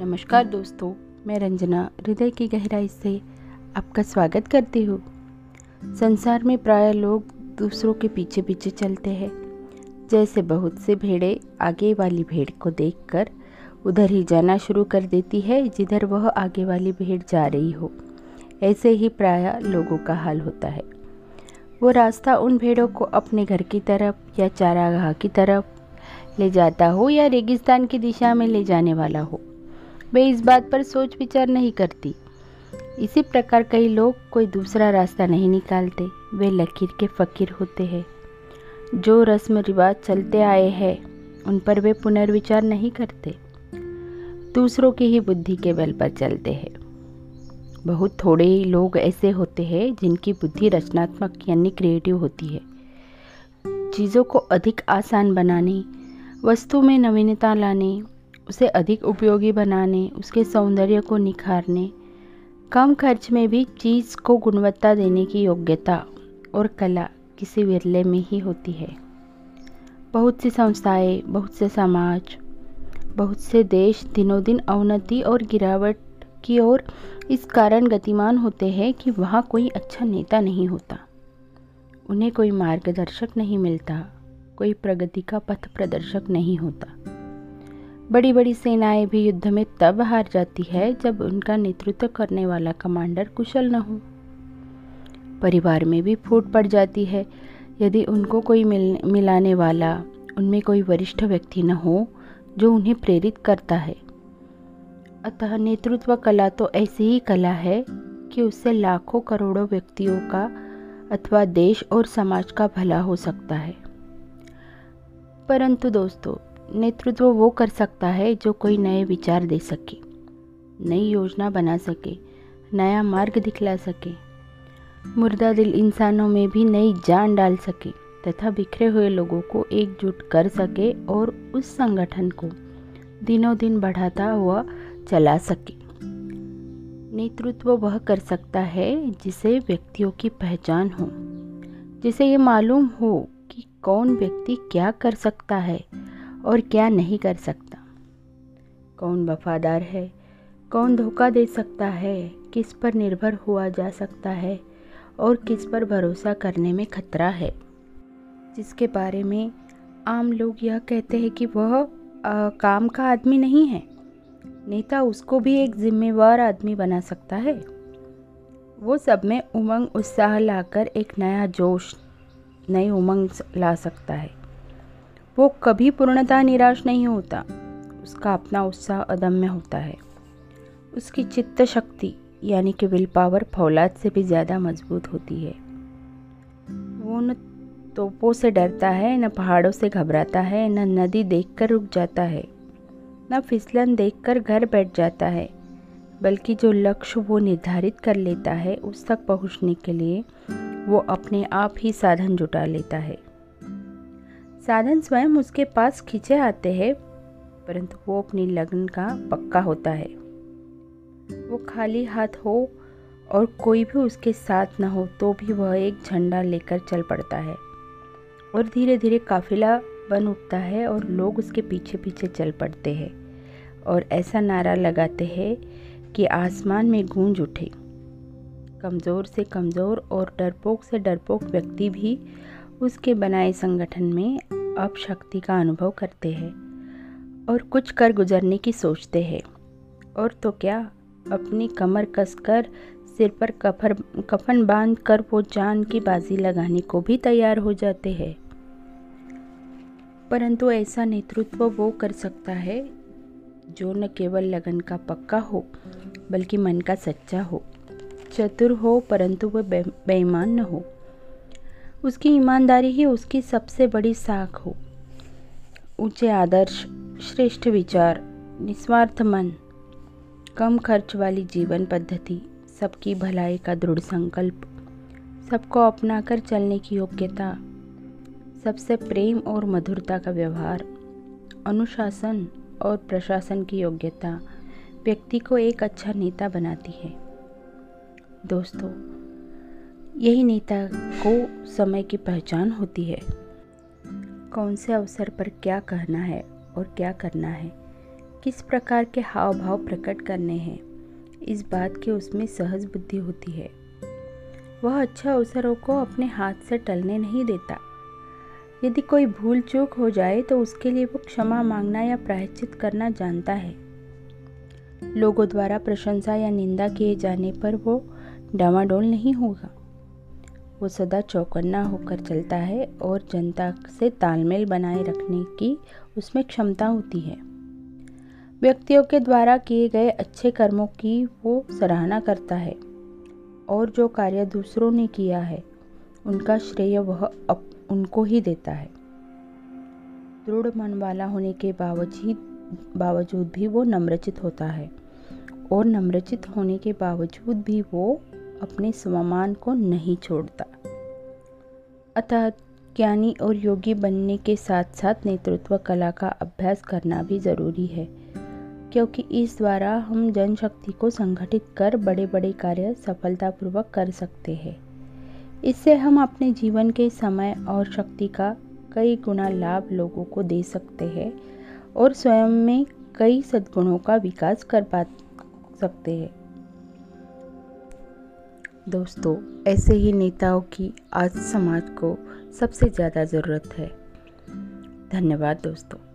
नमस्कार दोस्तों, मैं रंजना हृदय की गहराई से आपका स्वागत करती हूँ। संसार में प्राय लोग दूसरों के पीछे पीछे चलते हैं। जैसे बहुत से भेड़े आगे वाली भेड़ को देखकर उधर ही जाना शुरू कर देती है, जिधर वह आगे वाली भेड़ जा रही हो। ऐसे ही प्राय लोगों का हाल होता है। वो रास्ता उन भेड़ों को अपने घर की तरफ़ या चारागाह की तरफ़ ले जाता हो या रेगिस्तान की दिशा में ले जाने वाला हो। वे इस बात पर सोच विचार नहीं करती। इसी प्रकार कई लोग कोई दूसरा रास्ता नहीं निकालते। वे लकीर के फ़कीर होते हैं। जो रस्म रिवाज चलते आए हैं, उन पर वे पुनर्विचार नहीं करते। दूसरों की ही बुद्धि के बल पर चलते हैं। बहुत थोड़े ही लोग ऐसे होते हैं, जिनकी बुद्धि रचनात्मक यानी क्रिएटिव होती है। चीज़ों को अधिक आसान बनाने, वस्तु में नवीनता लाने उसे अधिक उपयोगी बनाने उसके सौंदर्य को निखारने कम खर्च में भी चीज़ को गुणवत्ता देने की योग्यता और कला किसी विरले में ही होती है। बहुत सी संस्थाएँ, बहुत से समाज बहुत से देश दिनों दिन अवनति और गिरावट की ओर इस कारण गतिमान होते हैं कि वहाँ कोई अच्छा नेता नहीं होता। उन्हें कोई मार्गदर्शक नहीं मिलता कोई प्रगति का पथ प्रदर्शक नहीं होता। बड़ी बड़ी सेनाएँ भी युद्ध में तब हार जाती है जब उनका नेतृत्व करने वाला कमांडर कुशल न हो। परिवार में भी फूट पड़ जाती है। यदि उनको कोई मिल, मिलाने वाला, उनमें कोई वरिष्ठ व्यक्ति न हो, जो उन्हें प्रेरित करता है। अतः नेतृत्व कला तो ऐसी ही कला है कि उससे लाखों करोड़ों व्यक्तियों का अथवा देश और समाज का भला हो सकता है। परंतु दोस्तों नेतृत्व वो कर सकता है जो कोई नए विचार दे सके, नई योजना बना सके, नया मार्ग दिखला सके। मुर्दा दिल इंसानों में भी नई जान डाल सके, तथा बिखरे हुए लोगों को एकजुट कर सके और उस संगठन को दिनों दिन बढ़ाता हुआ चला सके। नेतृत्व वह कर सकता है जिसे व्यक्तियों की पहचान हो, जिसे ये मालूम हो कि कौन व्यक्ति क्या कर सकता है और क्या नहीं कर सकता। कौन वफादार है? कौन धोखा दे सकता है? किस पर निर्भर हुआ जा सकता है? और किस पर भरोसा करने में खतरा है? जिसके बारे में आम लोग यह कहते हैं कि वह आ, काम का आदमी नहीं है। नेता उसको भी एक जिम्मेवार आदमी बना सकता है। वो सब में उमंग उत्साह लाकर एक नया जोश नई उमंग ला सकता है। वो कभी पूर्णतः निराश नहीं होता। उसका अपना उत्साह अदम्य होता है। उसकी चित्त शक्ति यानी कि विल पावर फौलाद से भी ज़्यादा मज़बूत होती है। वो न तोपों से डरता है, न पहाड़ों से घबराता है, न नदी देखकर रुक जाता है, न फिसलन देखकर घर बैठ जाता है, बल्कि जो लक्ष्य वो निर्धारित कर लेता है, उस तक पहुँचने के लिए वो अपने आप ही साधन जुटा लेता है। साधन स्वयं उसके पास खींचे आते हैं, परंतु वो अपनी लगन का पक्का होता है। वो खाली हाथ हो और कोई भी उसके साथ ना हो तो भी वह एक झंडा लेकर चल पड़ता है और धीरे धीरे काफिला बन उठता है और लोग उसके पीछे पीछे चल पड़ते हैं और ऐसा नारा लगाते हैं कि आसमान में गूंज उठे। कमज़ोर से कमज़ोर और डरपोक से डरपोक व्यक्ति भी उसके बनाए संगठन में अब शक्ति का अनुभव करते हैं और कुछ कर गुजरने की सोचते हैं। और तो क्या, अपनी कमर कसकर सिर पर कफर, कफन बाँध कर वो जान की बाजी लगाने को भी तैयार हो जाते हैं। परंतु ऐसा नेतृत्व वो कर सकता है जो न केवल लगन का पक्का हो, बल्कि मन का सच्चा हो। चतुर हो, परंतु वह बेईमान न हो। उसकी ईमानदारी ही उसकी सबसे बड़ी साख हो। ऊँचे आदर्श, श्रेष्ठ विचार, निस्वार्थ मन, कम खर्च वाली जीवन पद्धति, सबकी भलाई का दृढ़ संकल्प, सबको अपनाकर चलने की योग्यता, सबसे प्रेम और मधुरता का व्यवहार, अनुशासन और प्रशासन की योग्यता, व्यक्ति को एक अच्छा नेता बनाती है। दोस्तों यही नेता को समय की पहचान होती है। कौन से अवसर पर क्या कहना है और क्या करना है? किस प्रकार के हाव भाव प्रकट करने हैं? इस बात की उसमें सहज बुद्धि होती है। वह अच्छे अवसरों को अपने हाथ से टलने नहीं देता। यदि कोई भूल चूक हो जाए तो उसके लिए वो क्षमा मांगना या प्रायश्चित करना जानता है। लोगों द्वारा प्रशंसा या निंदा किए जाने पर वो डामाडोल नहीं होगा। वो सदा चौकन्ना होकर चलता है और जनता से तालमेल बनाए रखने की उसमें क्षमता होती है। व्यक्तियों के द्वारा किए गए अच्छे कर्मों की वो सराहना करता है और जो कार्य दूसरों ने किया है, उनका श्रेय वह अप, उनको ही देता है। दृढ़ मन वाला होने के बावजूद बावजूद भी वो नम्रचित होता है और नम्रचित होने के बावजूद भी वो अपने स्वमान को नहीं छोड़ता। अतः ज्ञानी और योगी बनने के साथ साथ नेतृत्व कला का अभ्यास करना भी ज़रूरी है, क्योंकि इस द्वारा हम जनशक्ति को संगठित कर बड़े बड़े कार्य सफलतापूर्वक कर सकते हैं। इससे हम अपने जीवन के समय और शक्ति का कई गुना लाभ लोगों को दे सकते हैं और स्वयं में कई सद्गुणों का विकास कर पा सकते हैं। दोस्तों ऐसे ही नेताओं की आज समाज को सबसे ज़्यादा ज़रूरत है। धन्यवाद दोस्तों।